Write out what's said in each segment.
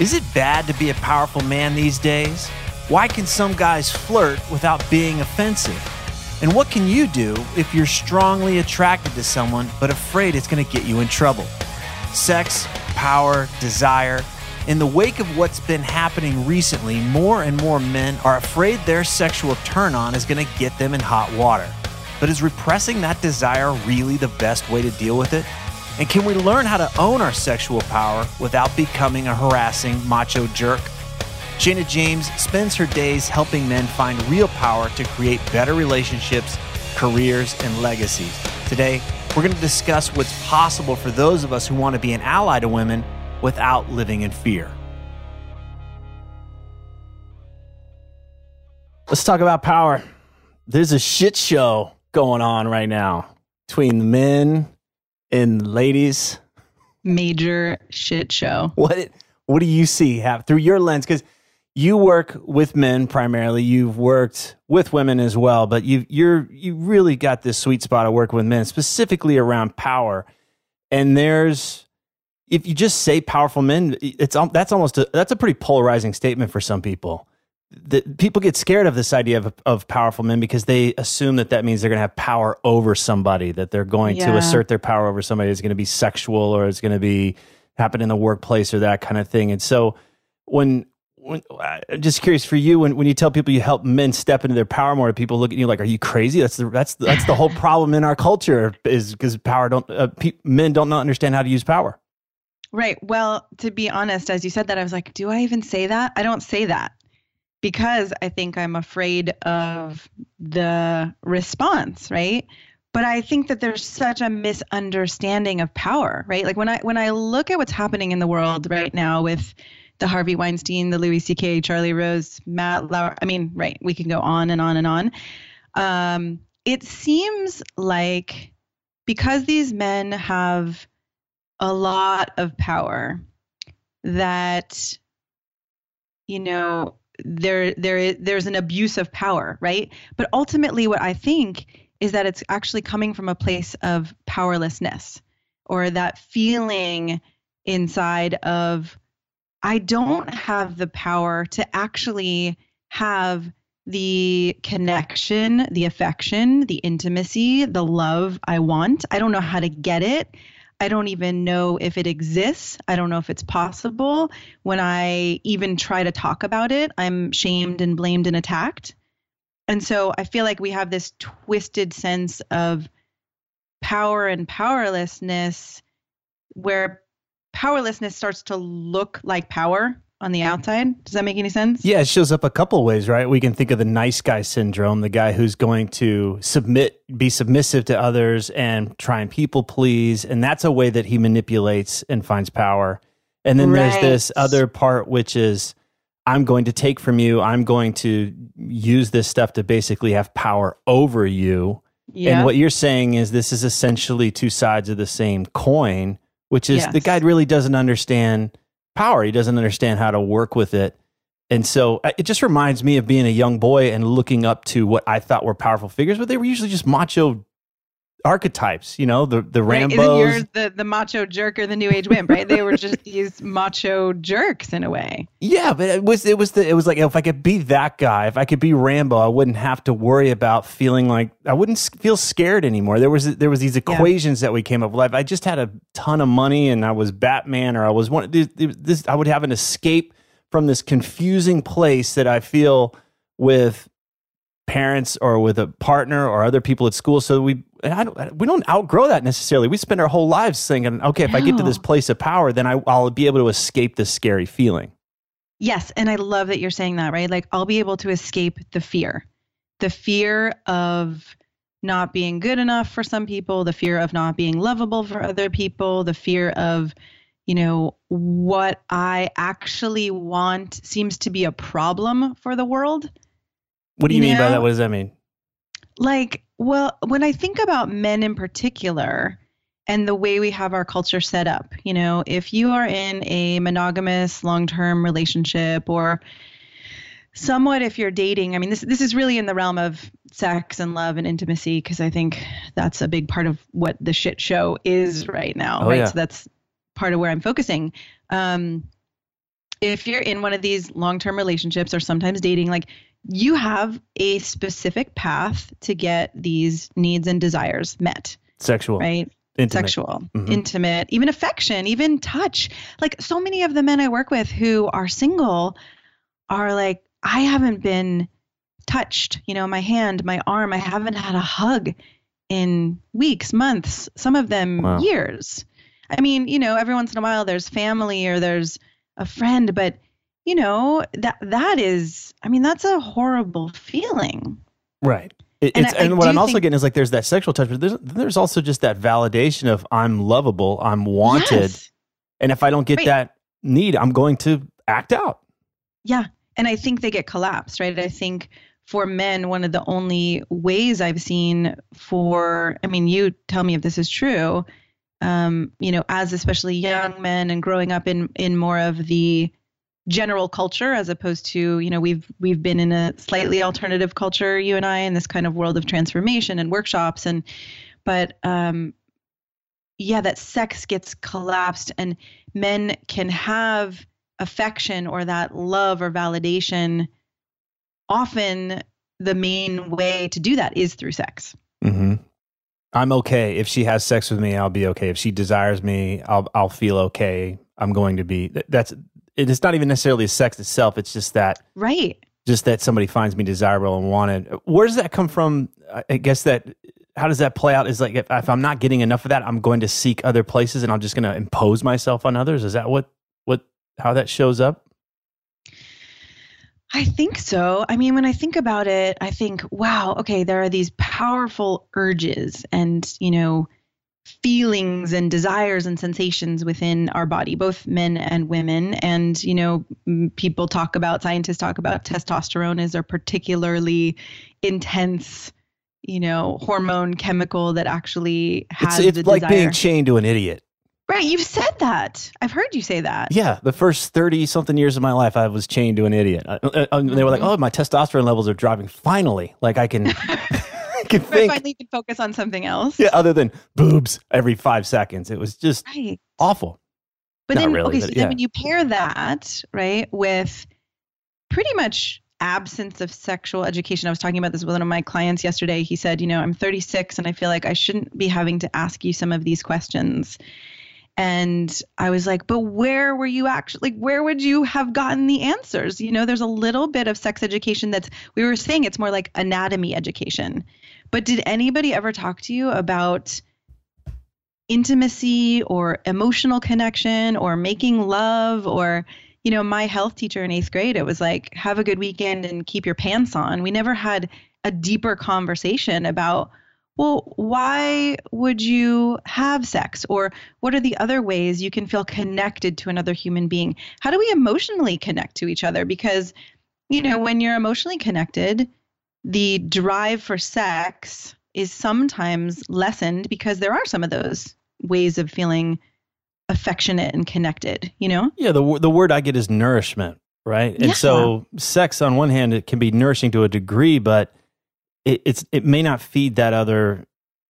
Is it bad to be a powerful man these days? Why can some guys flirt without being offensive? And what can you do if you're strongly attracted to someone but afraid it's going to get you in trouble? Sex, power, desire. In the wake of what's been happening recently, more and more men are afraid their sexual turn on is going to get them in hot water. But is repressing that desire really the best way to deal with it? And can we learn how to own our sexual power without becoming a harassing macho jerk? Shana James spends her days helping men find real power to create better relationships, careers, and legacies. Today, we're going to discuss what's possible for those of us who want to be an ally to women without living in fear. Let's talk about power. There's a shit show going on right now between the men and ladies. Major shit show. What what do you see have through your lens? Because you work with men primarily. You've worked with women as well, but you you're you really got this sweet spot of working with men, specifically around power. And there's if you just say powerful men, it's that's almost a, that's a pretty polarizing statement for some people. That people get scared of this idea of, of powerful men because they assume that that means they're going to have power over somebody, that they're going to assert their power over somebody. It's going to be sexual or it's going to be happen in the workplace or that kind of thing. And so when when I'm just curious for you when, when you tell people you help men step into their power more, people look at you like, "Are you crazy?" That's the that's the, that's the whole problem in our culture is because power don't uh, pe- men don't not understand how to use power. Right. Well, to be honest, as you said that, I was like, do I even say that? I don't say that because I think I'm afraid of the response, right? But I think that there's such a misunderstanding of power, right? Like when I when I look at what's happening in the world right now with the Harvey Weinstein, the Louis C.K., Charlie Rose, Matt Lauer. I mean, right? We can go on and on and on. Um, it seems like because these men have a lot of power that you know there there there's an abuse of power right? But ultimately what i think is that it's actually coming from a place of powerlessness or that feeling inside of i don't have the power to actually have the connection the affection the intimacy the love i want. I don't know how to get it I don't even know if it exists. I don't know if it's possible. When I even try to talk about it, I'm shamed and blamed and attacked. And so I feel like we have this twisted sense of power and powerlessness where powerlessness starts to look like power on the outside. Does that make any sense? Yeah, it shows up a couple ways, right? We can think of the nice guy syndrome, the guy who's going to submit, be submissive to others and try and people please. And that's a way that he manipulates and finds power. And then there's this other part, which is I'm going to take from you, I'm going to use this stuff to basically have power over you. Yeah. And what you're saying is this is essentially two sides of the same coin which is the guy really doesn't understand power. He doesn't understand how to work with it. And so uh, it just reminds me of being a young boy and looking up to what I thought were powerful figures, but they were usually just macho archetypes, you know, the the Right? Isn't yours the, the macho jerk or the new age wimp, right? They were just these macho jerks in a way. Yeah, but it was it was the it was like if I could be that guy, if I could be Rambo, I wouldn't have to worry about feeling like I wouldn't feel scared anymore. There was there was these equations that we came up with. I just had a ton of money and I was Batman or I was one this, this I would have an escape from this confusing place that I feel with parents or with a partner or other people at school. So we I don't, we don't outgrow that necessarily. We spend our whole lives thinking, okay, if I get to this place of power, then I, I'll be able to escape this scary feeling. Yes, and I love that you're saying that, right? Like I'll be able to escape the fear. The fear of not being good enough for some people, the fear of not being lovable for other people, the fear of, you know, what I actually want seems to be a problem for the world. What do you mean by that? What does that mean? Like, well, when I think about men in particular and the way we have our culture set up, you know, if you are in a monogamous long term relationship or somewhat if you're dating, I mean, this, this is really in the realm of sex and love and intimacy because I think that's a big part of what the shit show is right now, Oh, right? yeah. So that's part of where I'm focusing. Um, if you're in one of these long term relationships or sometimes dating, like you have a specific path to get these needs and desires met, Sexual, right? intimate. Sexual, Mhm. intimate, even affection, even touch. Like so many of the men I work with who are single are like, I haven't been touched, you know, my hand, my arm, I haven't had a hug in weeks, months, some of them Wow. years. I mean, you know, every once in a while there's family or there's a friend, but you know, that that is I mean, that's a horrible feeling. Right. It, And it's, I- I what I'm also getting is like there's that sexual touch, but there's, there's also just that validation of I'm lovable, I'm wanted, Yes. and if I don't get Right. that need, I'm going to act out. Yeah. And I think they get collapsed, right? I think for men, one of the only ways I've seen for, I mean, you tell me if this is true, um, you know, as especially young men and growing up in, in more of the general culture as opposed to, you know, we've, we've been in a slightly alternative culture, you and I, in this kind of world of transformation and workshops. And, but, um, yeah, that sex gets collapsed and men can have affection or that love or validation often the main way to do that is through sex Mm-hmm. I'm okay if she has sex with me. I'll be okay if she desires me. I'll I'll feel okay. I'm going to be. That's it is not even necessarily sex itself. It's just that right just that somebody finds me desirable and wanted. Where does that come from? I- I guess that how does that play out? Is like if, if I'm not getting enough of that, I'm going to seek other places and I'm just going to impose myself on others. Is that what what how that shows up? i think so i mean when i think about it i think wow okay there are these powerful urges and you know feelings and desires and sensations within our body both men and women and you know people talk about scientists talk about testosterone as a particularly intense you know hormone chemical that actually has It's it's like desire. being chained to an idiot. Right, you've said that. I've heard you say that. Yeah, the first thirty something years of my life, I was chained to an idiot. Uh, uh, uh, they were like, "Oh, my testosterone levels are dropping. Finally, like I can, I can I think." finally can focus on something else. Yeah, other than boobs every five seconds, it was just Right. awful. But Not then, really, okay, so but then when you pair that, right, with pretty much absence of sexual education. I was talking about this with one of my clients yesterday. He said, you know, I'm 36 and I feel like I shouldn't be having to ask you some of these questions. And I was like, but where were you actually, like, where would you have gotten the answers? You know, there's a little bit of sex education that's, we were saying it's more like anatomy education. But did anybody ever talk to you about intimacy or emotional connection or making love or you know my health teacher in eighth grade it was like have a good weekend and keep your pants on. We never had a deeper conversation about well why would you have sex? Or what are the other ways you can feel connected to another human being? How do we emotionally connect to each other? Because you know when you're emotionally connected the drive for sex is sometimes lessened because there are some of those ways of feeling affectionate and connected, you know? Yeah, the the word I get is nourishment, right? And Yeah. so sex on one hand it can be nourishing to a degree, but it, it's it may not feed that other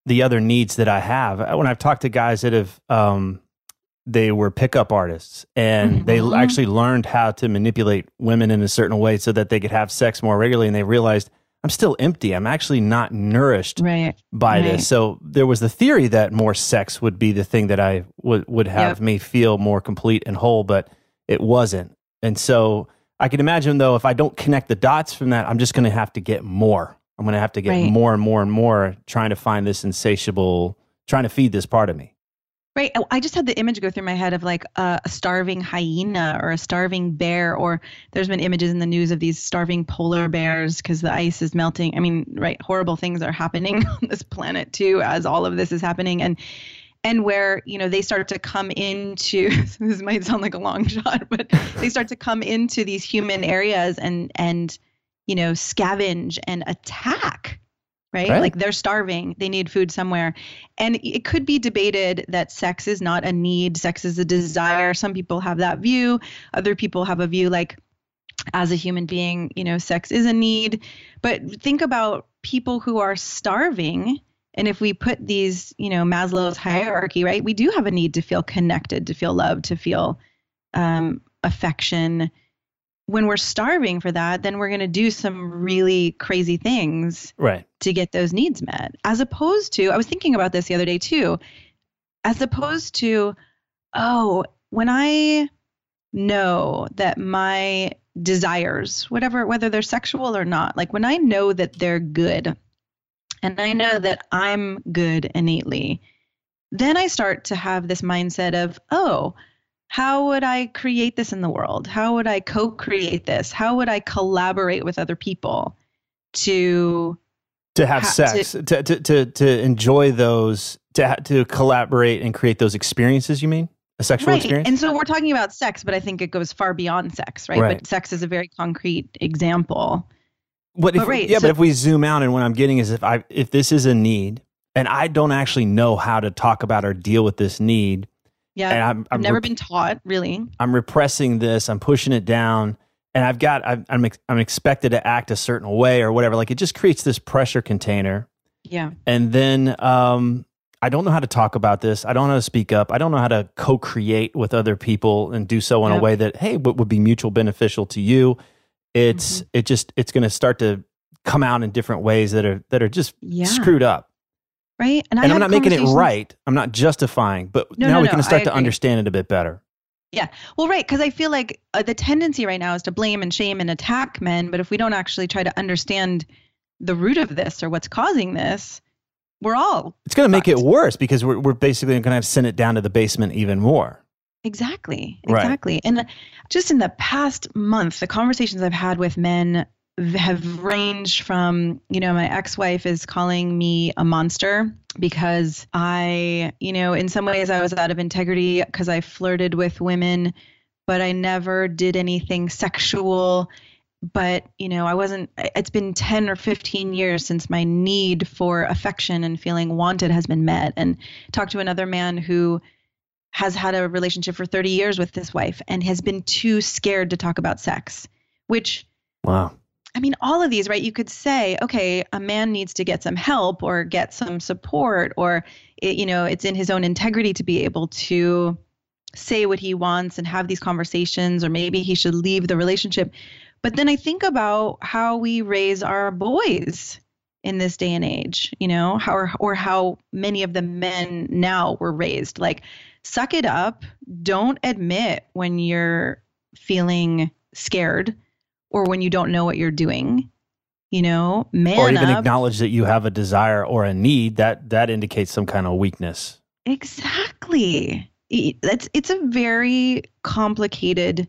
the other needs that I have. When I've talked to guys that have um they were pickup artists and they Mhm. actually learned how to manipulate women in a certain way so that they could have sex more regularly and they realized I'm still empty. I'm actually not nourished Right. by Right. this. So there was the theory that more sex would be the thing that I would would have Yep. me feel more complete and whole, but it wasn't. And so I can imagine though if I don't connect the dots from that, I'm just going to have to get more. I'm going to have to get Right. more and more and more trying to find this insatiable trying to feed this part of me. Right. Oh, I just had the image go through my head of like a, a starving hyena or a starving bear, or there's been images in the news of these starving polar bears because the ice is melting. I mean, right, horrible things are happening on this planet too as all of this is happening, and and where you know they start to come into this might sound like a long shot, but they start to come into these human areas and and you know scavenge and attack. Right? Right. Like they're starving, they need food somewhere. And it could be debated that sex is not a need, sex is a desire. Some people have that view. Other people have a view like, as a human being, you know, sex is a need. But think about people who are starving. And if we put these, you know, Maslow's hierarchy, right, we do have a need to feel connected, to feel loved, to feel um, affection. When we're starving for that, then we're going to do some really crazy things Right. to get those needs met as opposed to i was thinking about this the other day too as opposed to oh when i know that my desires whatever whether they're sexual or not like when i know that they're good and i know that i'm good innately then i start to have this mindset of oh how would i create this in the world how would i co-create this how would i collaborate with other people to To have Ha- sex, to, to to to enjoy those, to ha- to collaborate and create those experiences. You mean a sexual right. experience? And so we're talking about sex, but I think it goes far beyond sex, right? Right. But sex is a very concrete example. What if, But right, yeah, so- but if we zoom out and what I'm getting is if I if this is a need and I don't actually know how to talk about or deal with this need, Yeah. and I'm, I've I'm never been taught, really. I'm repressing this, I'm pushing it down, and I've got I'm I'm, ex- I'm expected to act a certain way or whatever. Like it just creates this pressure container, Yeah. and then um, I don't know how to talk about this. I don't know how to speak up. I don't know how to co-create with other people and do so in a way that hey, what would be mutual beneficial to you. It's Mm-hmm. it just it's going to start to come out in different ways that are that are just Yeah. screwed up. Right. I And I'm not making it right. I'm not justifying, but No, now no, we no, can start to understand it a bit better. Yeah. Well, right. Because I feel like uh, the tendency right now is to blame and shame and attack men. But if we don't actually try to understand the root of this or what's causing this, we're all It's going to make it worse because we're, we're basically going to have to send it down to the basement even more. Exactly. Right. Exactly. And just in the past month, the conversations I've had with men have ranged from, you know, my ex wife is calling me a monster because I, you know, in some ways I was out of integrity because I flirted with women, but I never did anything sexual. But, you know, I wasn't, it's been 10 or 15 years since my need for affection and feeling wanted has been met. And talked to another man who, has had a relationship for 30 years with this wife and has been too scared to talk about sex, which Wow. I mean, all of these, right? You could say, okay, a man needs to get some help or get some support, or, it, you know, it's in his own integrity to be able to say what he wants and have these conversations, or maybe he should leave the relationship. But then I think about how we raise our boys in this day and age, you know, how or, or how many of the men now were raised. Like, suck it up. Don't admit when you're feeling scared or when you don't know what you're doing. You know, man or even up. acknowledge that you have a desire or a need that that indicates some kind of weakness. exactly. That's it's a very complicated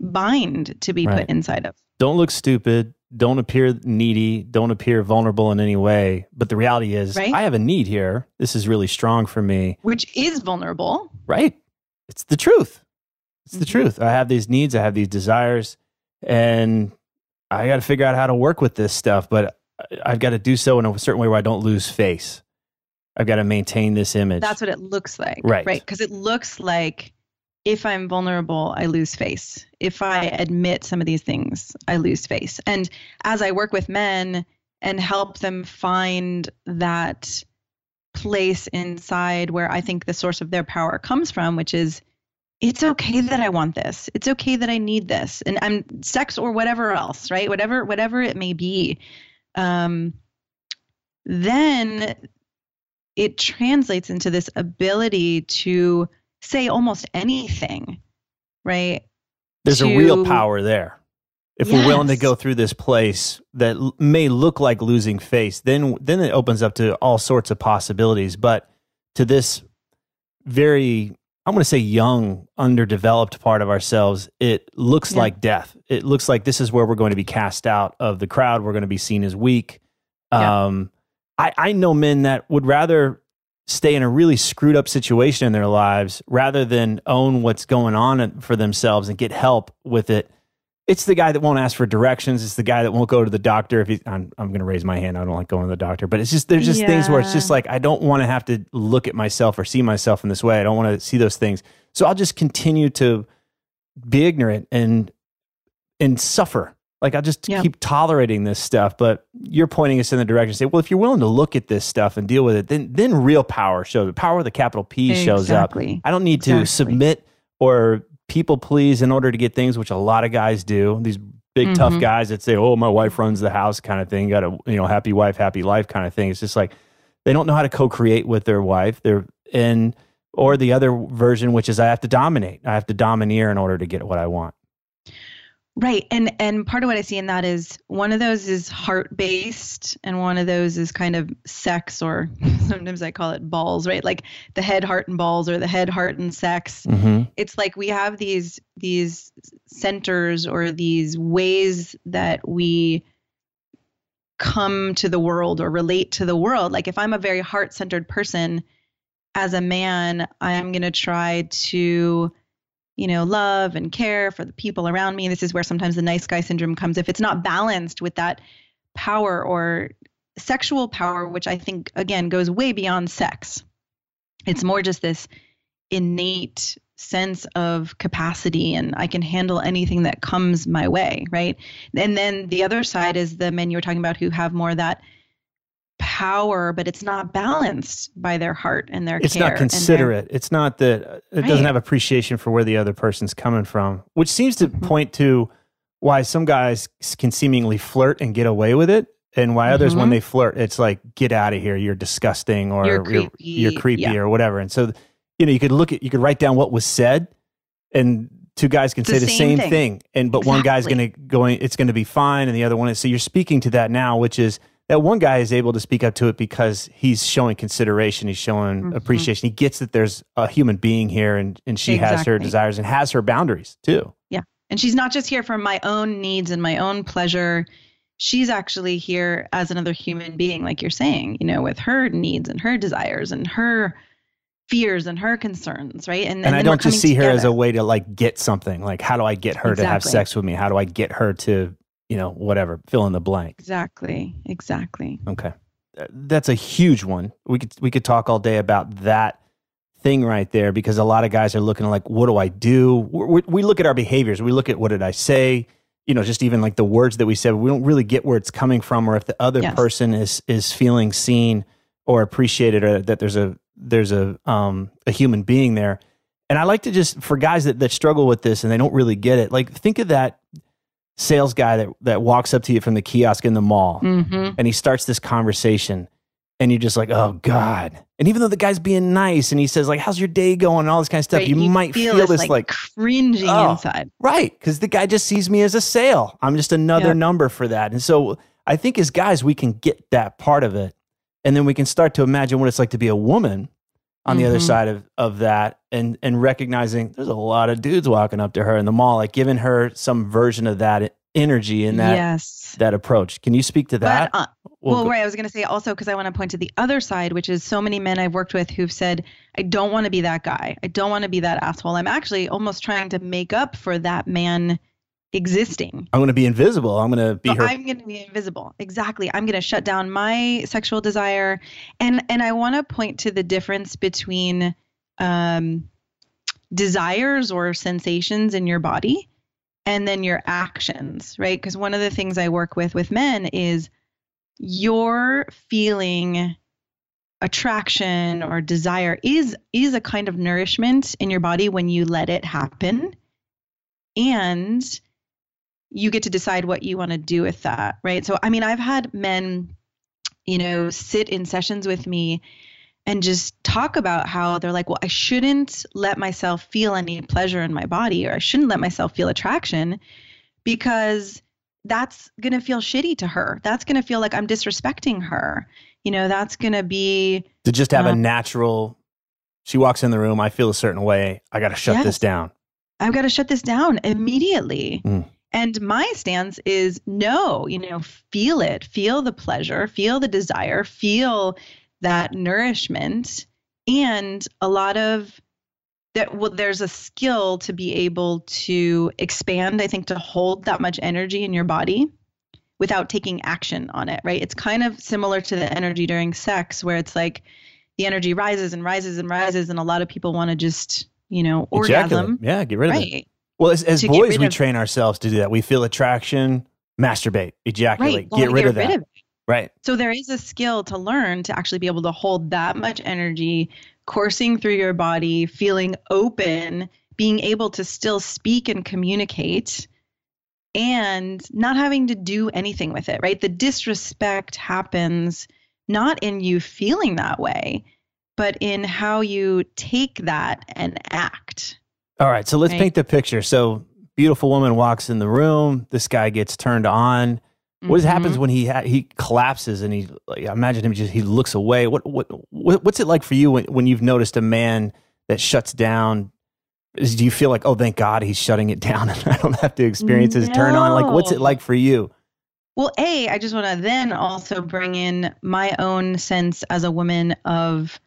bind to be Right. put inside of. Don't look stupid. Don't appear needy. Don't appear vulnerable in any way. But the reality is, Right. I have a need here. This is really strong for me. Which is vulnerable. Right? It's the truth. It's the Mhm. truth. I have these needs. I have these desires, and I got to figure out how to work with this stuff. But I've got to do so in a certain way where I don't lose face. I've got to maintain this image. That's what it looks like. Right. Right. Because it looks like if I'm vulnerable, I lose face. If I admit some of these things, I lose face. And as I work with men and help them find that place inside where I think the source of their power comes from, which is it's okay that I want this. It's okay that I need this. And I'm sex or whatever else, right? Whatever whatever it may be. Um then it translates into this ability to say almost anything, right? There's to, a real power there. If yes. we're willing to go through this place that l- may look like losing face, then then it opens up to all sorts of possibilities. But to this very, I'm going to say young, underdeveloped part of ourselves, it looks yeah. like death. It looks like this is where we're going to be cast out of the crowd. We're going to be seen as weak. Yeah. Um, I, I know men that would rather stay in a really screwed up situation in their lives rather than own what's going on for themselves and get help with it. It's the guy that won't ask for directions. It's the guy that won't go to the doctor. If he's, I'm, I'm going to raise my hand. I don't like going to the doctor, but it's just there's just yeah. things where it's just like I don't want to have to look at myself or see myself in this way. I don't want to see those things. So I'll just continue to be ignorant and and suffer like I'll just yep. keep tolerating this stuff. But you're pointing us in the direction. Say, well, if you're willing to look at this stuff and deal with it, then then real power shows. The power of the capital P exactly. shows up. I don't need to exactly. submit or people please in order to get things, which a lot of guys do. These big mm-hmm. tough guys that say, "Oh, my wife runs the house," kind of thing. Got a you know happy wife, happy life kind of thing. It's just like they don't know how to co-create with their wife. They're in or the other version, which is I have to dominate. I have to domineer in order to get what I want. Right. And and part of what I see in that is one of those is heart based and one of those is kind of sex or sometimes I call it balls, right? Like the head, heart and balls or the head, heart and sex. Mm-hmm. It's like we have these these centers or these ways that we come to the world or relate to the world. Like if I'm a very heart-centered person as a man, I'm going to try to you know, love and care for the people around me. This is where sometimes the nice guy syndrome comes if it's not balanced with that power or sexual power, which I think, again, goes way beyond sex. It's more just this innate sense of capacity and I can handle anything that comes my way, right? And then the other side is the men you were talking about who have more that power, but it's not balanced by their heart and their it's not considerate. It's not that it right. doesn't have appreciation for where the other person's coming from, which seems to mm-hmm. point to why some guys can seemingly flirt and get away with it. And why others, mm-hmm. when they flirt, it's like, get out of here. You're disgusting or you're creepy, you're, you're creepy yeah. or whatever. And so, you know, you could look at, you could write down what was said and two guys can it's say the, the same, thing. thing. And, but exactly. one guy's going to go, it's going to be fine. And the other one is, so you're speaking to that now, which is, that one guy is able to speak up to it because he's showing consideration, he's showing mm-hmm. appreciation. He gets that there's a human being here and, and she exactly. has her desires and has her boundaries too. Yeah. And she's not just here for my own needs and my own pleasure. She's actually here as another human being, like you're saying, you know, with her needs and her desires and her fears and her concerns, right? And, and, and I don't just see together. her as a way to like get something. Like, how do I get her exactly. to have sex with me? How do I get her to you know, whatever, fill in the blank. Exactly. Exactly. Okay. That's a huge one. We could we could talk all day about that thing right there because a lot of guys are looking like, what do I do? We, we look at our behaviors. We look at what did I say? You know, just even like the words that we said. We don't really get where it's coming from, or if the other yes. person is is feeling seen or appreciated, or that there's a there's a um a human being there. And I like to just for guys that that struggle with this and they don't really get it, like think of that sales guy that, that walks up to you from the kiosk in the mall mm-hmm. and he starts this conversation and you're just like, oh God. And even though the guy's being nice and he says, like, how's your day going and all this kind of stuff, right, you, you, might feel, feel this like, like, cringing oh, inside. Right. Because the guy just sees me as a sale. I'm just another yep. number for that. And so I think as guys, we can get that part of it. And then we can start to imagine what it's like to be a woman on the mm-hmm. other side of, of that and and recognizing there's a lot of dudes walking up to her in the mall like giving her some version of that energy in that yes. that approach can you speak to that but, uh, well, well right i was going to say also because i want to point to the other side which is so many men i've worked with who've said i don't want to be that guy i don't want to be that asshole i'm actually almost trying to make up for that man existing. I'm going to be invisible. I'm going to be So her. I'm going to be invisible. Exactly. I'm going to shut down my sexual desire, and and I want to point to the difference between um, desires or sensations in your body, and then your actions, right? Because one of the things I work with with men is you're feeling attraction or desire is is a kind of nourishment in your body when you let it happen and you get to decide what you want to do with that right so i mean i've had men you know sit in sessions with me and just talk about how they're like well i shouldn't let myself feel any pleasure in my body or i shouldn't let myself feel attraction because that's going to feel shitty to her that's going to feel like i'm disrespecting her you know that's going to be to just have a um, natural. She walks in the room. I feel a certain way. I got to shut this down. I've got to shut this down immediately. Mm. And my stance is no, you know, feel it, feel the pleasure, feel the desire, feel that nourishment. And a lot of that, well, there's a skill to be able to expand, I think, to hold that much energy in your body without taking action on it, right? It's kind of similar to the energy during sex, where it's like the energy rises and rises and rises, and a lot of people want to just, you know, Ejaculate. orgasm. Yeah, get rid of it. Well, as, as boys, we of- train ourselves to do that. We feel attraction, masturbate, ejaculate, Right. get wanna rid of that. Right. So there is a skill to learn to actually be able to hold that much energy coursing through your body, feeling open, being able to still speak and communicate and not having to do anything with it, right? The disrespect happens not in you feeling that way, but in how you take that and act. All right. So let's Right. paint the picture. So beautiful woman walks in the room. This guy gets turned on. What Mhm. happens when he ha- he collapses and he like, imagine him just he looks away? What what, what what's it like for you when, when you've noticed a man that shuts down? Is, do you feel like oh thank God he's shutting it down and I don't have to experience his turn on? Like what's it like for you? Well, A, I just want to then also bring in my own sense as a woman of,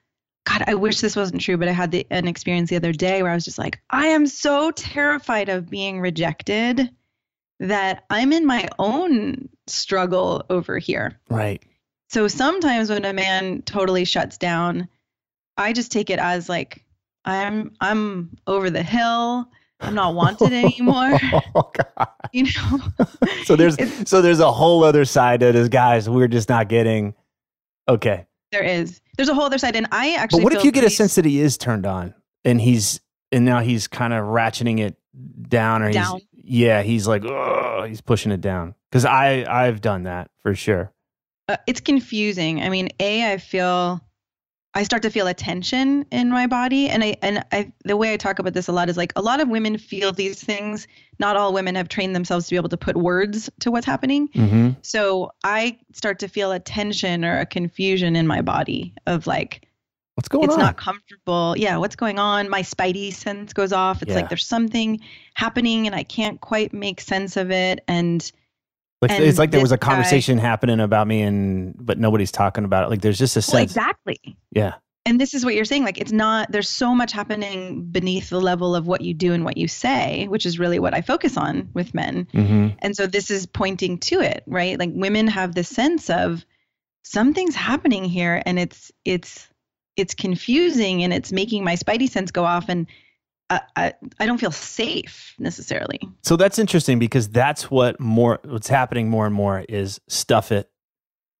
God, I wish this wasn't true, but I had the, an experience the other day where I was just like, I am so terrified of being rejected that I'm in my own struggle over here. Right. So sometimes when a man totally shuts down, I just take it as like, I'm I'm over the hill. I'm not wanted anymore. oh God. you know? So there's It's- so there's a whole other side to this, guys. We're just not getting. Okay. There is. There's a whole other side, and I actually. But what if you get a sense that he is turned on and he's and now he's kind of ratcheting it down or Down. he's yeah he's like oh he's pushing it down because I I've done that for sure. uh, it's confusing. I mean, a I feel I start to feel a tension in my body, and I and I the way I talk about this a lot is like a lot of women feel these things. Not all women have trained themselves to be able to put words to what's happening. Mm-hmm. So I start to feel a tension or a confusion in my body of like What's going it's on? not comfortable. Yeah, what's going on? My spidey sense goes off. It's Yeah. like there's something happening and I can't quite make sense of it. And like, and it's like there was a this guy- conversation happening about me and but nobody's talking about it. Like there's just a well, sense. exactly. Yeah. And this is what you're saying. Like it's not. There's so much happening beneath the level of what you do and what you say, which is really what I focus on with men. Mm-hmm. And so this is pointing to it, right? Like women have this sense of something's happening here, and it's it's it's confusing, and it's making my spidey sense go off, and I I, I don't feel safe necessarily. So that's interesting because that's what more what's happening more and more is stuff it,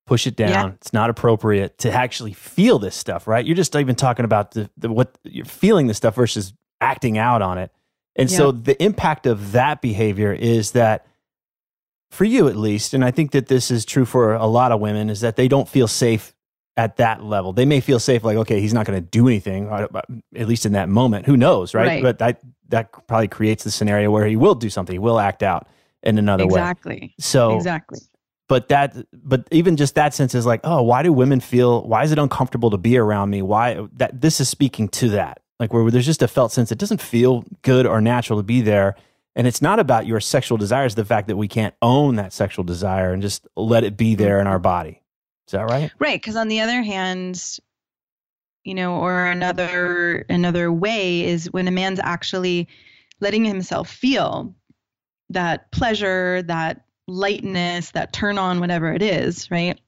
push it down. Yeah. It's not appropriate to actually feel this stuff, right? You're just even talking about the, the what you're feeling this stuff versus acting out on it. And so the impact of that behavior is that for you at least, and I think that this is true for a lot of women, is that they don't feel safe at that level. They may feel safe, like, okay, he's not going to do anything, uh, at least in that moment. Who knows, right? Right. But that that probably creates the scenario where he will do something, he will act out in another way. exactly. So, Exactly. but that, but even just that sense is like, oh, why do women feel? Why is it uncomfortable to be around me? Why that this is speaking to that, like where there's just a felt sense it doesn't feel good or natural to be there. And it's not about your sexual desires, the fact that we can't own that sexual desire and just let it be there in our body. Is that right? Right, because on the other hand, you know, or another another way is when a man's actually letting himself feel that pleasure, that lightness, that turn on, whatever it is, right?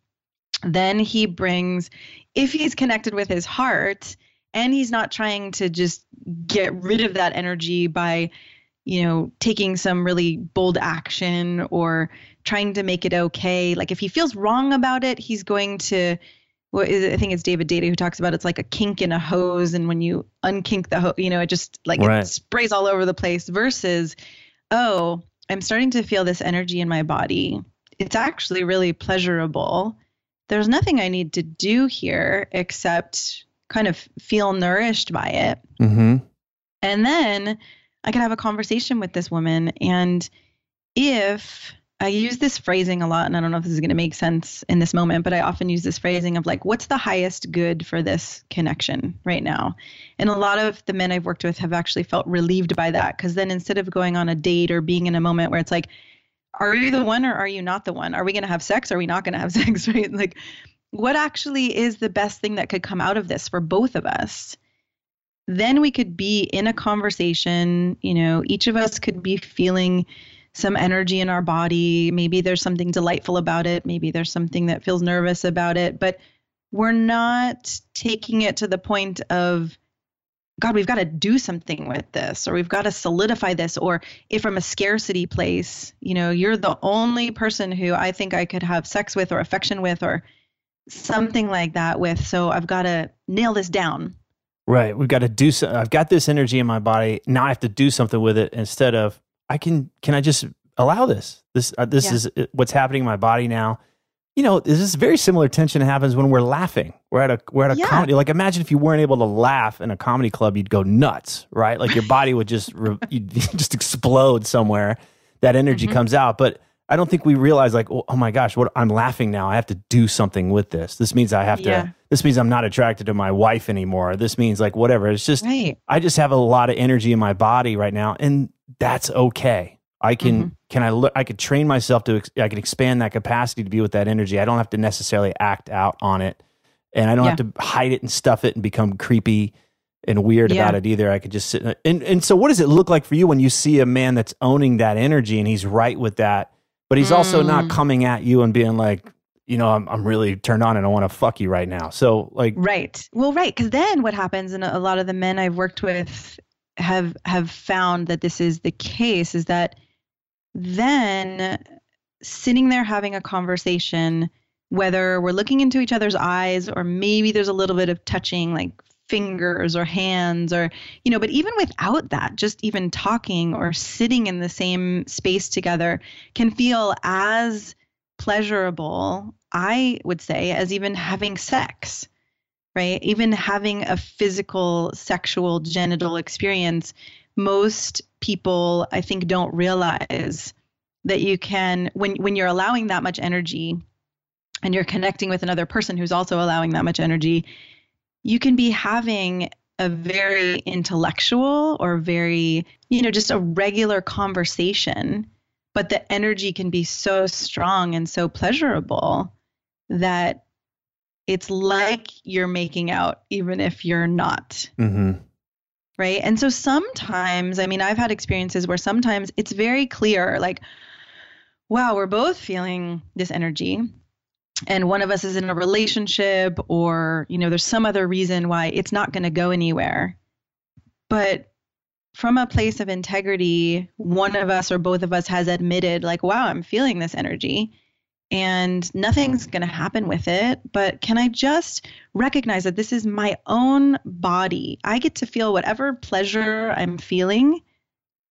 Then he brings, if he's connected with his heart and he's not trying to just get rid of that energy by, you know, taking some really bold action or trying to make it okay. Like if he feels wrong about it, he's going to well, I think it's David Deida who talks about it's like a kink in a hose, and when you unkink the hose, you know, it just like right. it sprays all over the place. Versus, oh, I'm starting to feel this energy in my body. It's actually really pleasurable. There's nothing I need to do here except kind of feel nourished by it. Mm-hmm. And then I could have a conversation with this woman, and if I use this phrasing a lot, and I don't know if this is going to make sense in this moment, but I often use this phrasing of like, what's the highest good for this connection right now? And a lot of the men I've worked with have actually felt relieved by that because then instead of going on a date or being in a moment where it's like, are you the one or are you not the one? Are we going to have sex? Or are we not going to have sex? Right? Like, what actually is the best thing that could come out of this for both of us? Then we could be in a conversation, you know, each of us could be feeling some energy in our body. Maybe there's something delightful about it. Maybe there's something that feels nervous about it. But we're not taking it to the point of, God, we've got to do something with this, or we've got to solidify this, or if from a scarcity place, you know, you're the only person who I think I could have sex with, or affection with, or something like that with. So I've got to nail this down. Right. We've got to do so. I've got this energy in my body. Now I have to do something with it instead of I can can I just allow this? This uh, this yeah. is uh, what's happening in my body now. You know, this is very similar tension happens when we're laughing. We're at a we're at a yeah. comedy. Like imagine if you weren't able to laugh in a comedy club, you'd go nuts, right? Like your body would just you'd just explode somewhere. That energy mm-hmm. comes out, but I don't think we realize like, oh, oh, my gosh, what I'm laughing now. I have to do something with this. This means I have yeah. to. This means I'm not attracted to my wife anymore. This means like whatever. It's just right. I just have a lot of energy in my body right now, and that's okay. I can mm-hmm. can I look I could train myself to I can expand that capacity to be with that energy. I don't have to necessarily act out on it. And I don't yeah. have to hide it and stuff it and become creepy and weird yeah. about it either. I could just sit and and so what does it look like for you when you see a man that's owning that energy and he's right with that, but he's mm. also not mm. coming at you and being like, you know, I'm I'm really turned on and I want to fuck you right now. So like Right. Well, right, cuz then what happens and a lot of the men I've worked with have have found that this is the case is that then sitting there having a conversation whether we're looking into each other's eyes or maybe there's a little bit of touching like fingers or hands or you know but even without that just even talking or sitting in the same space together can feel as pleasurable i would say as even having sex right? Even having a physical sexual genital experience, most people I think don't realize that you can when when you're allowing that much energy and you're connecting with another person who's also allowing that much energy, you can be having a very intellectual or very, you know, just a regular conversation, but the energy can be so strong and so pleasurable that it's like you're making out even if you're not. Mm-hmm. Right. And so sometimes, I mean, I've had experiences where sometimes it's very clear, like, wow, we're both feeling this energy. And one of us is in a relationship, or, you know, there's some other reason why it's not going to go anywhere. But from a place of integrity, one of us or both of us has admitted, like, wow, I'm feeling this energy and nothing's going to happen with it. But can I just recognize that this is my own body? I get to feel whatever pleasure I'm feeling,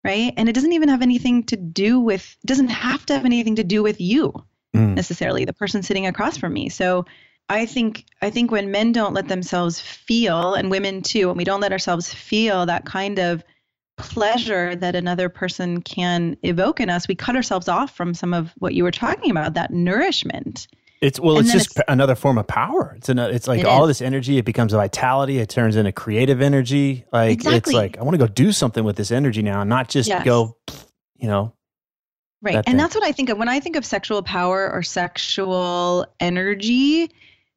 right? And it doesn't even have anything to do with, it doesn't have to have anything to do with you mm. necessarily, the person sitting across from me. So I think I think when men don't let themselves feel, and women too, when we don't let ourselves feel that kind of pleasure that another person can evoke in us, we cut ourselves off from some of what you were talking about, that nourishment. It's well, and it's just it's, another form of power. It's an, it's like it all is. this energy. It becomes a vitality. It turns into creative energy. Like exactly. it's like I want to go do something with this energy now, not just yes. go, you know. Right, that and thing. that's what I think of when I think of sexual power or sexual energy.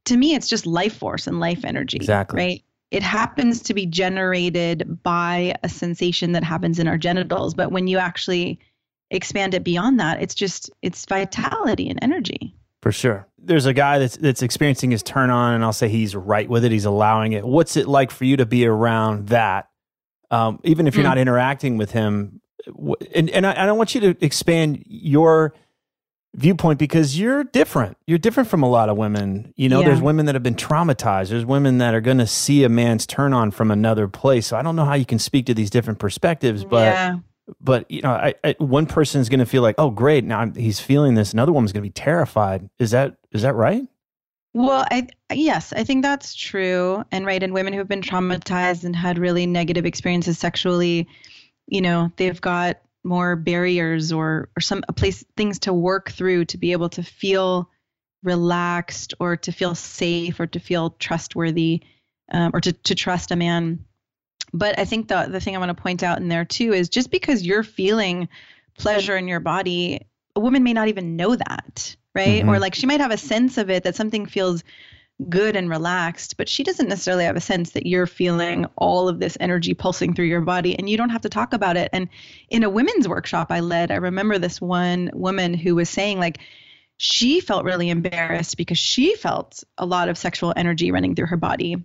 To me, it's just life force and life energy. Exactly. Right it happens to be generated by a sensation that happens in our genitals. But when you actually expand it beyond that. It's just it's vitality and energy. For sure. There's a guy that's that's experiencing his turn on, and I'll say he's right with it. He's allowing it. What's it like for you to be around that? Um, even if you're mm. not interacting with him, and, and I, I don't want you to expand your viewpoint because you're different. You're different from a lot of women. You know, yeah. there's women that have been traumatized. There's women that are going to see a man's turn on from another place. So I don't know how you can speak to these different perspectives, but yeah but you know, I, I, one person is going to feel like, oh, great, now I'm, he's feeling this. Another woman's going to be terrified. Is that is that right? Well, I yes, I think that's true. And right, and women who've been traumatized and had really negative experiences sexually, you know, they've got more barriers or or some a place things to work through to be able to feel relaxed or to feel safe or to feel trustworthy um, or to to trust a man but I think the the thing I want to point out in there too is just because you're feeling pleasure in your body, a woman may not even know that, right? Mm-hmm. Or like she might have a sense of it that something feels good and relaxed, but she doesn't necessarily have a sense that you're feeling all of this energy pulsing through your body and you don't have to talk about it. And in a women's workshop I led, I remember this one woman who was saying like she felt really embarrassed because she felt a lot of sexual energy running through her body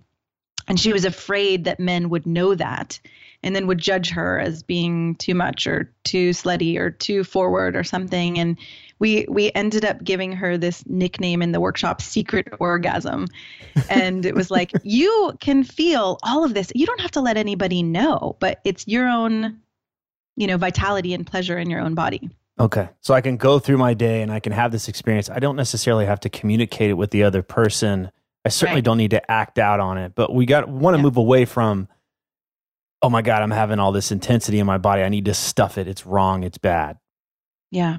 and she was afraid that men would know that and then would judge her as being too much or too slutty or too forward or something. And we we ended up giving her this nickname in the workshop secret orgasm. And it was like you can feel all of this. You don't have to let anybody know but it's your own you know vitality and pleasure in your own body. Okay. So i can go through my day and i can have this experience. I don't necessarily have to communicate it with the other person. I certainly right. don't need to act out on it, but we got want to yeah. move away from oh my god, I'm having all this intensity in my body. I need to stuff it. It's wrong. It's bad. Yeah.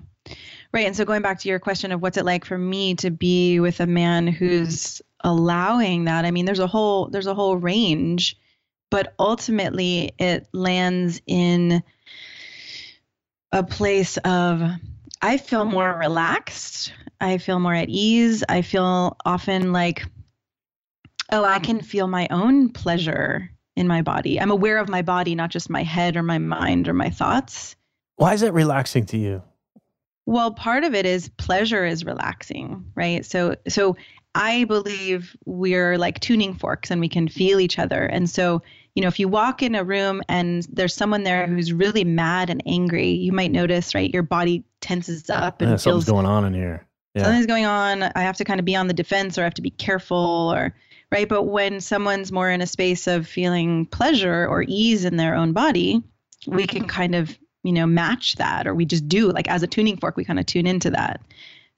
Right. And so going back to your question of what's it like for me to be with a man who's allowing that? I mean, there's a whole there's a whole range, but ultimately it lands in a place of I feel more relaxed. I feel more at ease. I feel often like oh, I can feel my own pleasure in my body. I'm aware of my body, not just my head or my mind or my thoughts. Why is it relaxing to you? Well, part of it is pleasure is relaxing, right? So so I believe we're like tuning forks and we can feel each other. And so, you know, if you walk in a room and there's someone there who's really mad and angry, you might notice, right, your body tenses up and yeah, feels going on in here. Yeah. Something's going on. I have to kind of be on the defense or I have to be careful or right? But when someone's more in a space of feeling pleasure or ease in their own body, we can kind of, you know, match that or we just do like as a tuning fork, we kind of tune into that.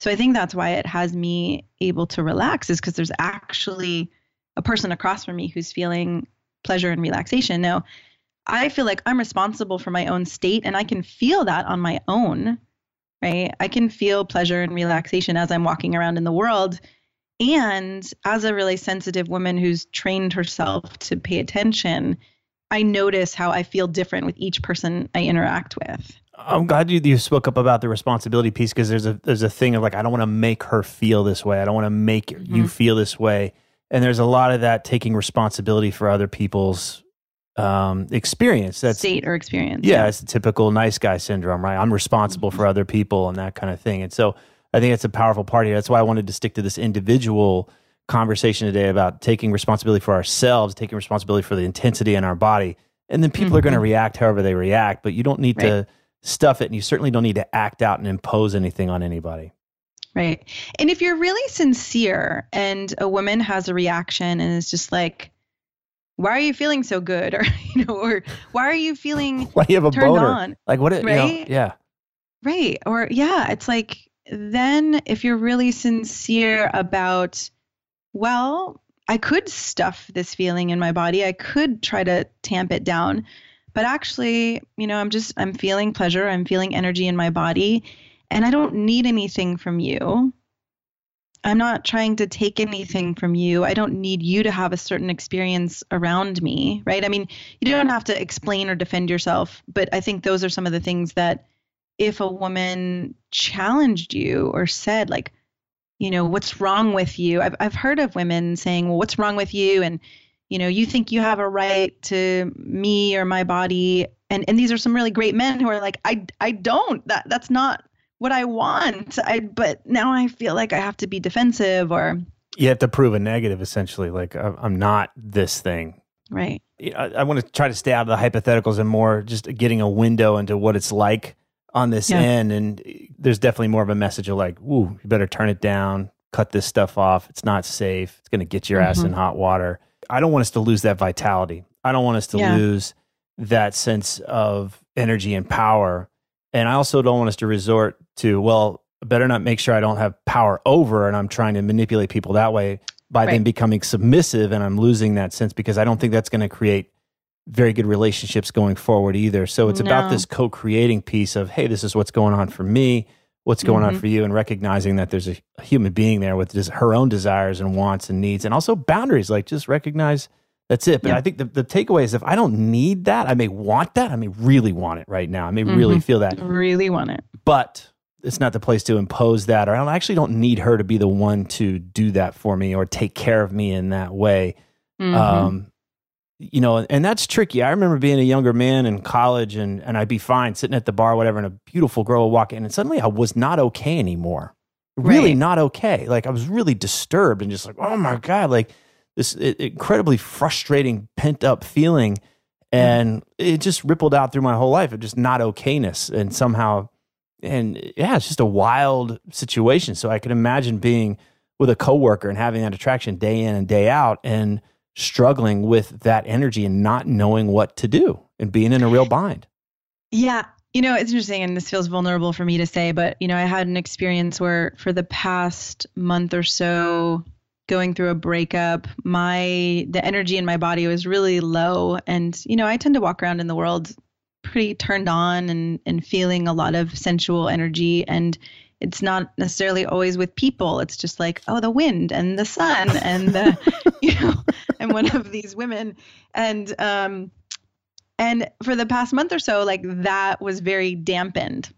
So I think that's why it has me able to relax is because there's actually a person across from me who's feeling pleasure and relaxation. Now, I feel like I'm responsible for my own state and I can feel that on my own, right? I can feel pleasure and relaxation as I'm walking around in the world and as a really sensitive woman who's trained herself to pay attention, I notice how I feel different with each person I interact with. I'm glad you, you spoke up about the responsibility piece because there's a there's a thing of like I don't want to make her feel this way. I don't want to make mm-hmm. you feel this way. And there's a lot of that taking responsibility for other people's um, experience. That's state or experience. Yeah, yeah, it's the typical nice guy syndrome, right? I'm responsible mm-hmm. for other people and that kind of thing. And so I think that's a powerful part here. That's why I wanted to stick to this individual conversation today about taking responsibility for ourselves, taking responsibility for the intensity in our body. And then people mm-hmm. are going to react however they react, but you don't need right. to stuff it. And you certainly don't need to act out and impose anything on anybody. Right. And if you're really sincere and a woman has a reaction and is just like, why are you feeling so good? Or, you know, or why are you feeling why you have a turned boner? on? Like what, it, right? You know, yeah. Right. Or yeah, it's like, then if you're really sincere about, well, I could stuff this feeling in my body, I could try to tamp it down. But actually, you know, I'm just, I'm feeling pleasure, I'm feeling energy in my body, and I don't need anything from you. I'm not trying to take anything from you. I don't need you to have a certain experience around me, right? I mean, you don't have to explain or defend yourself, but I think those are some of the things that if a woman challenged you or said like you know what's wrong with you? I've i've heard of women saying well what's wrong with you? And you know you think you have a right to me or my body. And and these are some really great men who are like i i don't. That that's not what i want. I but now i feel like i have to be defensive or you have to prove a negative essentially like i'm not this thing. Right. I, I want to try to stay out of the hypotheticals and more just getting a window into what it's like on this yeah. end and there's definitely more of a message of like ooh you better turn it down cut this stuff off it's not safe it's going to get your mm-hmm. ass in hot water i don't want us to lose that vitality i don't want us to yeah. lose that sense of energy and power. And I also don't want us to resort to, well, better not make sure I don't have power over and I'm trying to manipulate people that way by right. then becoming submissive and I'm losing that sense because I don't think that's going to create very good relationships going forward either. So it's no. about this co-creating piece of, hey, this is what's going on for me, what's going mm-hmm. on for you, and recognizing that there's a, a human being there with just her own desires and wants and needs, and also boundaries. Like just recognize that's it. But yeah. I think the, the takeaway is if I don't need that, I may want that. I may really want it right now. I may mm-hmm. really feel that. Really want it. But it's not the place to impose that, or I actually don't need her to be the one to do that for me or take care of me in that way. Mm-hmm. Um, you know, and that's tricky. I remember being a younger man in college and, and I'd be fine sitting at the bar, whatever, and a beautiful girl would walk in, and suddenly I was not okay anymore. Really right. not okay. Like I was really disturbed and just like, oh my God, like this incredibly frustrating pent up feeling and it just rippled out through my whole life of just not okayness and somehow and yeah it's just a wild situation so i could imagine being with a coworker and having that attraction day in and day out and struggling with that energy and not knowing what to do and being in a real bind. Yeah you know it's interesting and this feels vulnerable for me to say but you know i had an experience where for the past month or so going through a breakup, my the energy in my body was really low and you know, I tend to walk around in the world pretty turned on and and feeling a lot of sensual energy and it's not necessarily always with people. It's just like, oh, the wind and the sun and the you know, I'm one of these women and um and for the past month or so like that was very dampened.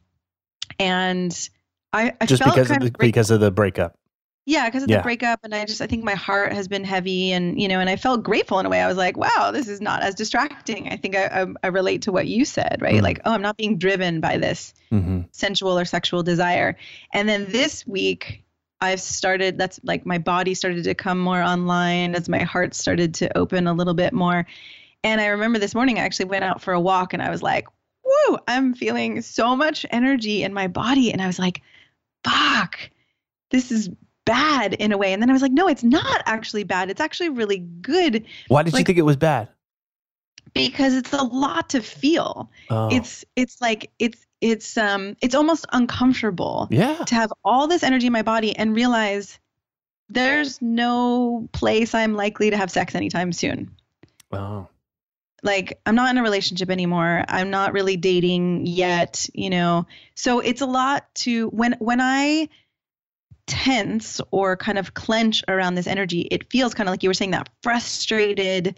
And I, I just because of the, because of the breakup. Yeah, because of yeah. the breakup, and I just I think my heart has been heavy, and you know, and I felt grateful in a way. I was like, wow, this is not as distracting. I think I I, I relate to what you said, right? Mm-hmm. Like, oh, I'm not being driven by this mm-hmm. sensual or sexual desire. And then this week, I've started. That's like my body started to come more online as my heart started to open a little bit more. And I remember this morning I actually went out for a walk, and I was like, whoa, I'm feeling so much energy in my body, and I was like, fuck this is bad in a way. And then I was like, no, it's not actually bad. It's actually really good. Why did like, you think it was bad? Because it's a lot to feel. Oh. It's it's like it's it's um it's almost uncomfortable yeah. to have all this energy in my body and realize there's no place I'm likely to have sex anytime soon. Wow. Like I'm not in a relationship anymore. I'm not really dating yet, you know. So it's a lot to when when I tense or kind of clench around this energy, it feels kind of like you were saying that frustrated.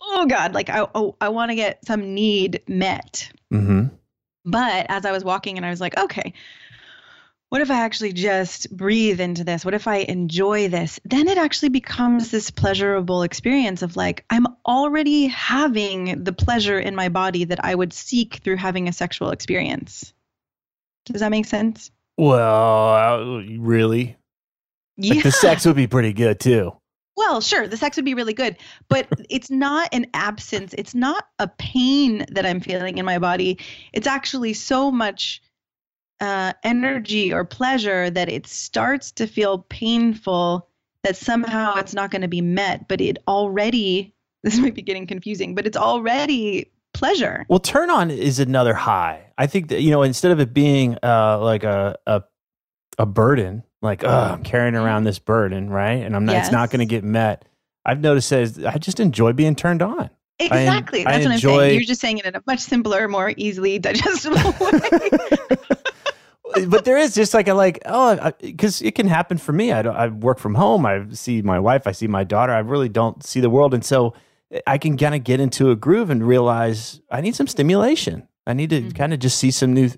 Oh God, like I oh, I want to get some need met. Mm-hmm. But as I was walking and I was like, okay, what if I actually just breathe into this? What if I enjoy this? Then it actually becomes this pleasurable experience of like, I'm already having the pleasure in my body that I would seek through having a sexual experience. Does that make sense? Well, uh, really? Yeah. Like the sex would be pretty good too. Well, sure, the sex would be really good, but it's not an absence. It's not a pain that I'm feeling in my body. It's actually so much uh, energy or pleasure that it starts to feel painful that somehow it's not going to be met. But it already, this might be getting confusing, but it's already pleasure. Well, turn on is another high. I think that you know instead of it being uh, like a a a burden, like oh, I'm carrying mm-hmm. around this burden, right? And I'm not, yes. it's not going to get met. I've noticed that I just enjoy being turned on. Exactly. I, That's I what enjoy, I'm saying. You're just saying it in a much simpler, more easily digestible way. but there is just like a like oh because it can happen for me. I don't. I work from home. I see my wife. I see my daughter. I really don't see the world, and so I can kind of get into a groove and realize I need some stimulation. I need to mm-hmm. kind of just see some new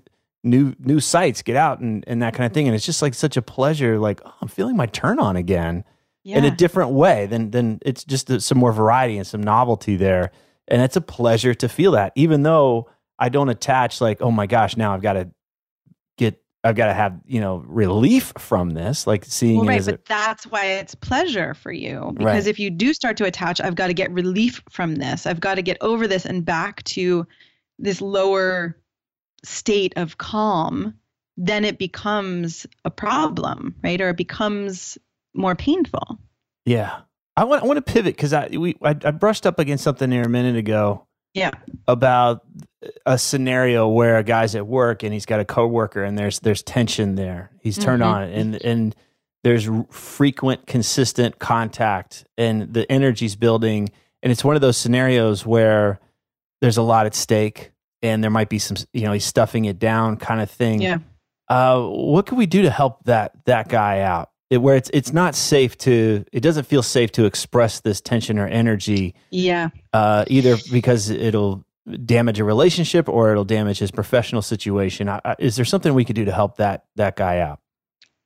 new new sights, get out and, and that kind of thing. And it's just like such a pleasure, like, oh, I'm feeling my turn on again yeah. in a different way than than it's just some more variety and some novelty there. And it's a pleasure to feel that, even though I don't attach like, oh my gosh, now I've got to I've got to have, you know, relief from this, like seeing well, it right, as but a, that's why it's pleasure for you. Because Right. if you do start to attach, I've got to get relief from this. I've got to get over this and back to this lower state of calm. Then it becomes a problem, right? Or it becomes more painful. yeah. I want, I want to pivot because I, we, I, I brushed up against something there a minute ago Yeah. about a scenario where a guy's at work and he's got a coworker and there's there's tension there. He's turned Mhm. on and and there's frequent consistent contact and the energy's building and it's one of those scenarios where there's a lot at stake and there might be some you know he's stuffing it down kind of thing. Yeah. Uh, what can we do to help that that guy out? It, where it's it's not safe to it doesn't feel safe to express this tension or energy Yeah. uh, either because it'll damage a relationship or it'll damage his professional situation. I, I, is there something we could do to help that that guy out?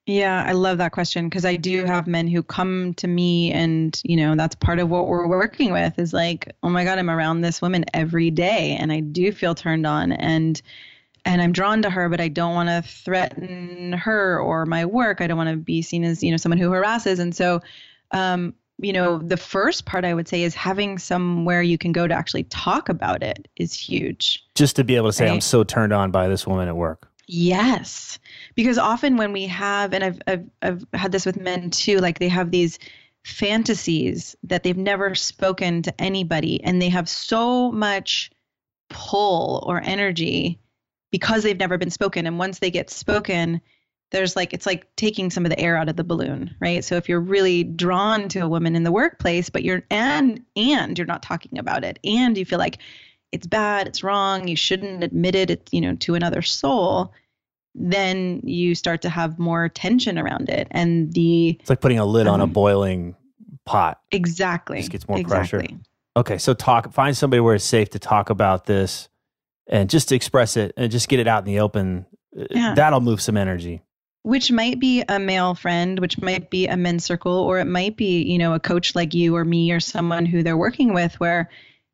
Yeah, I love that question because I do have men who come to me and, you know, that's part of what we're working with is like, oh my God, I'm around this woman every day and I do feel turned on and and I'm drawn to her, but I don't want to threaten her or my work. I don't want to be seen as, you know, someone who harasses. And so um, you know, the first part I would say is having somewhere you can go to actually talk about it is huge. Just to be able to say, I'm so turned on by this woman at work. Yes, because often when we have, and I've I've I've had this with men too, like they have these fantasies that they've never spoken to anybody, and they have so much pull or energy because they've never been spoken, and once they get spoken. There's like it's like taking some of the air out of the balloon, right? So if you're really drawn to a woman in the workplace, but you're and and you're not talking about it, and you feel like it's bad, it's wrong, you shouldn't admit it, it's, you know, to another soul, then you start to have more tension around it. And the It's like putting a lid on a Um, boiling pot. exactly Just gets more pressure. Okay, so talk. Find somebody where it's safe to talk about this, and just to express it, and just get it out in the open. Uh, Yeah. That'll move some energy. Which might be a male friend, which might be a men's circle, or it might be, you know, a coach like you or me or someone who they're working with where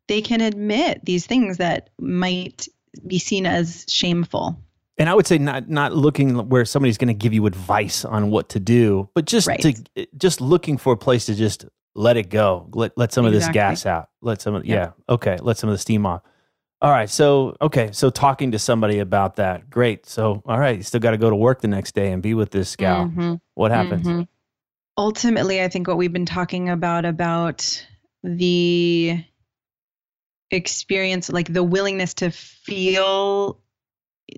they can admit these things that might be seen as shameful. And I would say not not looking where somebody's going to give you advice on what to do, but just Right. to just looking for a place to just let it go. Let let some of this gas out. Let some of Yep. yeah. Okay, let some of the steam off. All right. So okay, so talking to somebody about that. Great. So all right, you still got to go to work the next day and be with this gal. Mhm. What happens? Mhm. Ultimately, I think what we've been talking about about the experience, like the willingness to feel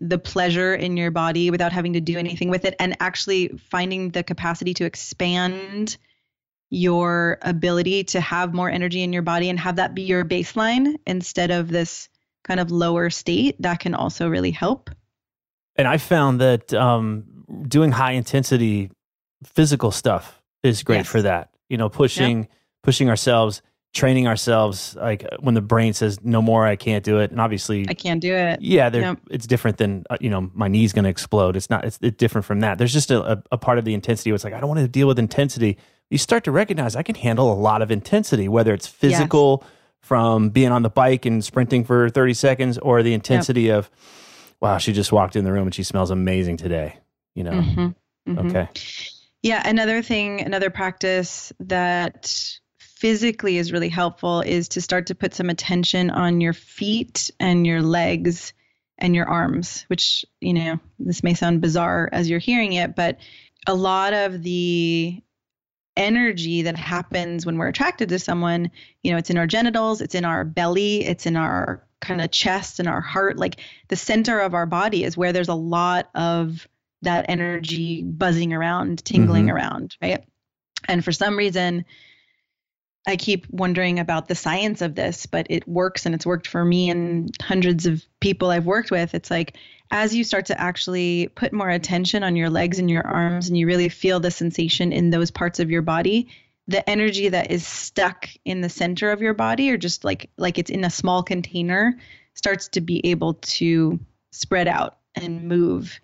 the pleasure in your body without having to do anything with it, and actually finding the capacity to expand your ability to have more energy in your body and have that be your baseline instead of this kind of lower state, that can also really help. And I found that um, doing high intensity physical stuff is great Yes. for that. You know, pushing pushing ourselves, training ourselves. Like uh, when the brain says no more, I can't do it, and obviously, I can't do it. yeah, Yep. it's different than uh, you know my knee's going to explode. It's not. It's, it's different from that. There's just a, a, a part of the intensity where it's like I don't want to deal with intensity. You start to recognize I can handle a lot of intensity, whether it's physical from being on the bike and sprinting for 30 seconds, or the intensity of wow, she just walked in the room and she smells amazing today. You know, Mhm. Mhm. okay, Yeah, another thing, another practice that physically is really helpful is to start to put some attention on your feet and your legs and your arms, which, you know, this may sound bizarre as you're hearing it, but a lot of the energy that happens when we're attracted to someone, you know, it's in our genitals, it's in our belly, it's in our kind of chest and our heart. Like the center of our body is where there's a lot of that energy buzzing around, tingling Mhm. around, right? And for some reason, I keep wondering about the science of this, but it works and it's worked for me and hundreds of people I've worked with. It's like as you start to actually put more attention on your legs and your arms and you really feel the sensation in those parts of your body, the energy that is stuck in the center of your body or just like like it's in a small container starts to be able to spread out and move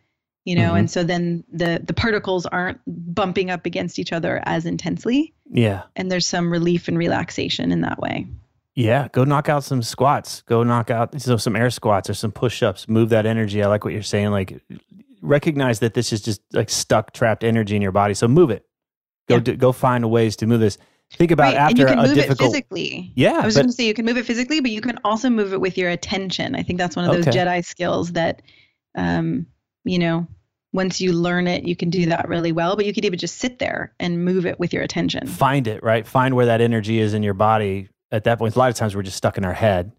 you know Mhm. and so then the the particles aren't bumping up against each other as intensely yeah, and there's some relief and relaxation in that way Yeah, go knock out some squats. Go knock out so some air squats or some push-ups. Move that energy. I like what you're saying. Like recognize that this is just like stuck, trapped energy in your body. So move it. Go Yeah. do, go find ways to move this. Think about Right, and after you can a move difficult. it physically. Yeah, I was but- going to say you can move it physically, but you can also move it with your attention. I think that's one of those Okay. Jedi skills that, um, you know, once you learn it, you can do that really well. But you could even just sit there and move it with your attention. find it right. Find where that energy is in your body. At that point, a lot of times we're just stuck in our head.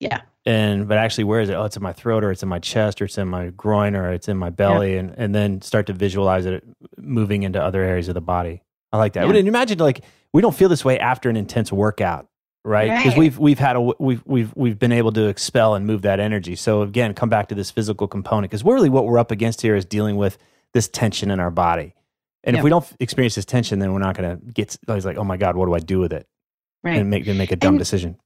Yeah. and but actually where is it oh it's in my throat or it's in my chest or it's in my groin or it's in my belly and and then start to visualize it moving into other areas of the body i like that Yeah. and imagine like we don't feel this way after an intense workout right because Right. we've we've had a we've we've we've been able to expel and move that energy so again come back to this physical component because really what we're up against here is dealing with this tension in our body and if we don't experience this tension then we're not going to get always like oh my god what do i do with it Right. and make and make a dumb And- decision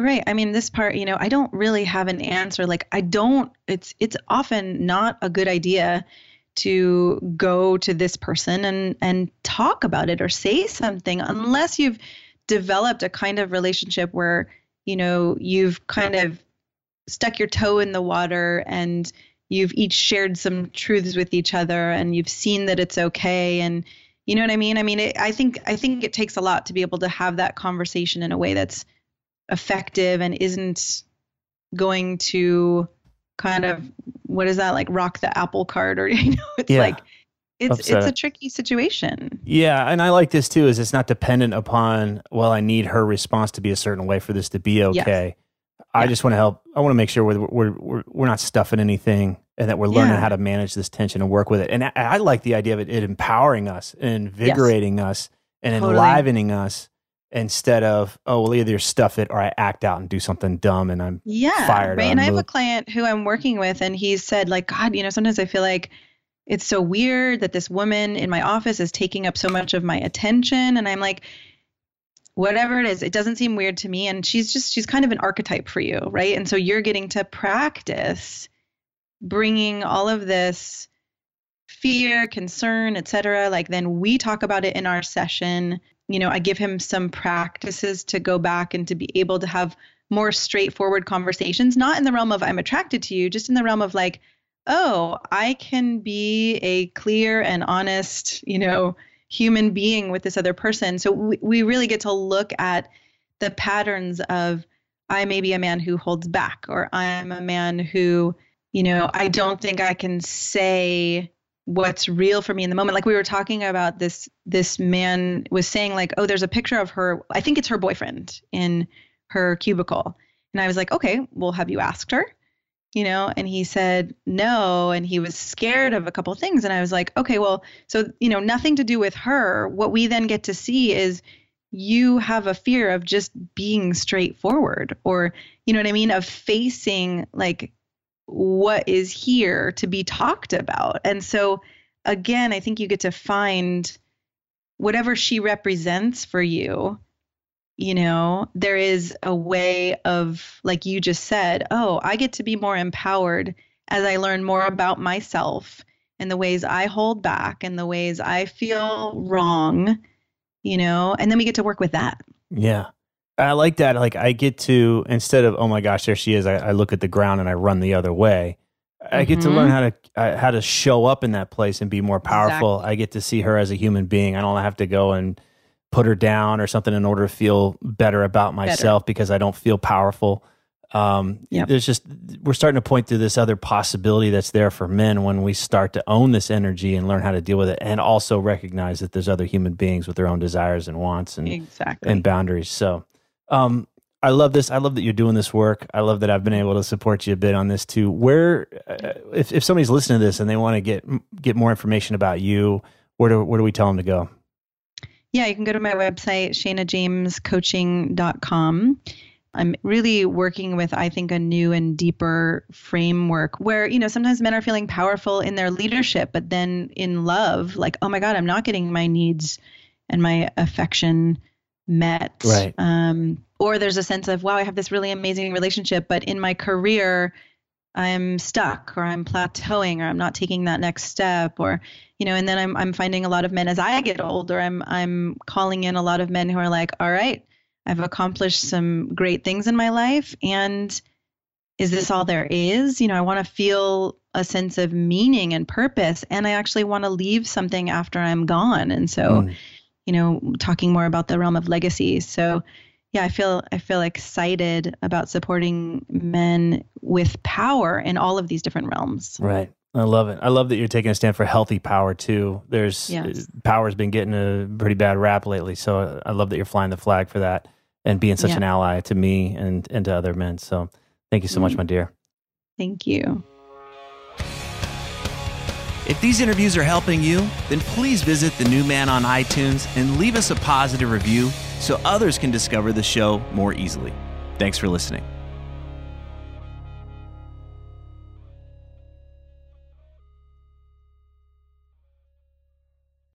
Right. I mean, this part, you know, I don't really have an answer. Like, I don't. It's it's often not a good idea to go to this person and and talk about it or say something unless you've developed a kind of relationship where you know you've kind of stuck your toe in the water and you've each shared some truths with each other and you've seen that it's okay and you know what i mean i mean it, i think i think it takes a lot to be able to have that conversation in a way that's effective and isn't going to kind of what is that like rock the apple cart or you know it's Yeah. like it's Upset it's a tricky situation Yeah, and I like this too. Is it's not dependent upon well, I need her response to be a certain way for this to be okay. Yes. I Yeah. just want to help. I want to make sure we're, we're we're we're not stuffing anything, and that we're learning Yeah. how to manage this tension and work with it. And I, I like the idea of it, it empowering us and invigorating us and Totally. enlivening us instead of oh well either stuff it or I act out and do something dumb and I'm yeah fired right and i have a client who i'm working with and he said like god you know sometimes i feel like it's so weird that this woman in my office is taking up so much of my attention. And i'm like whatever it is it doesn't seem weird to me. And she's just she's kind of an archetype for you right? And so you're getting to practice bringing all of this fear concern etc like then we talk about it in our session. You know i give him some practices to go back and to be able to have more straightforward conversations not in the realm of i'm attracted to you just in the realm of like oh i can be a clear and honest you know human being with this other person. So we, we really get to look at the patterns of i may be a man who holds back or i'm a man who you know i don't think i can say what's real for me in the moment. Like we were talking about this this man was saying like oh there's a picture of her. I think it's her boyfriend in her cubicle. And i was like okay well have you asked her you know and he said no and he was scared of a couple of things. And i was like okay well so you know nothing to do with her. What we then get to see is you have a fear of just being straightforward or you know what i mean of facing like what is here to be talked about. And so again i think you get to find whatever she represents for you you know there is a way of like you just said oh i get to be more empowered as i learn more about myself and the ways i hold back and the ways i feel wrong you know and then we get to work with that Yeah. I like that. Like I get to instead of oh my gosh, there she is. I, I look at the ground and I run the other way. I get to learn how to uh, how to show up in that place and be more powerful. Exactly. I get to see her as a human being. I don't have to go and put her down or something in order to feel better about myself because I don't feel powerful. Um, Yep. There's just we're starting to point to this other possibility that's there for men when we start to own this energy and learn how to deal with it, and also recognize that there's other human beings with their own desires and wants and exactly and boundaries. So, um, I love this. I love that you're doing this work. I love that I've been able to support you a bit on this too. Where, uh, if if somebody's listening to this and they want to get get more information about you, where do where do we tell them to go? Yeah, you can go to my website, shanajamescoaching.com. I'm really working with, I think, a new and deeper framework where, you know, sometimes men are feeling powerful in their leadership, but then in love, like, oh my God, I'm not getting my needs and my affection met. Right. Um, or there's a sense of, wow, I have this really amazing relationship, but in my career, I'm stuck or I'm plateauing or I'm not taking that next step or you know and then I'm I'm finding a lot of men as I get older I'm I'm calling in a lot of men who are like all right I've accomplished some great things in my life. And is this all there is? You know, I want to feel a sense of meaning and purpose. And I actually want to leave something after I'm gone. And so, mm. you know, talking more about the realm of legacy. So, yeah, I feel I feel excited about supporting men with power in all of these different realms. Right. I love it. I love that you're taking a stand for healthy power too. There's yes. power's been getting a pretty bad rap lately, so I love that you're flying the flag for that and being such yeah. an ally to me and and to other men. So thank you so much, mm. my dear. Thank you. If these interviews are helping you, then please visit the new man on iTunes and leave us a positive review so others can discover the show more easily. Thanks for listening.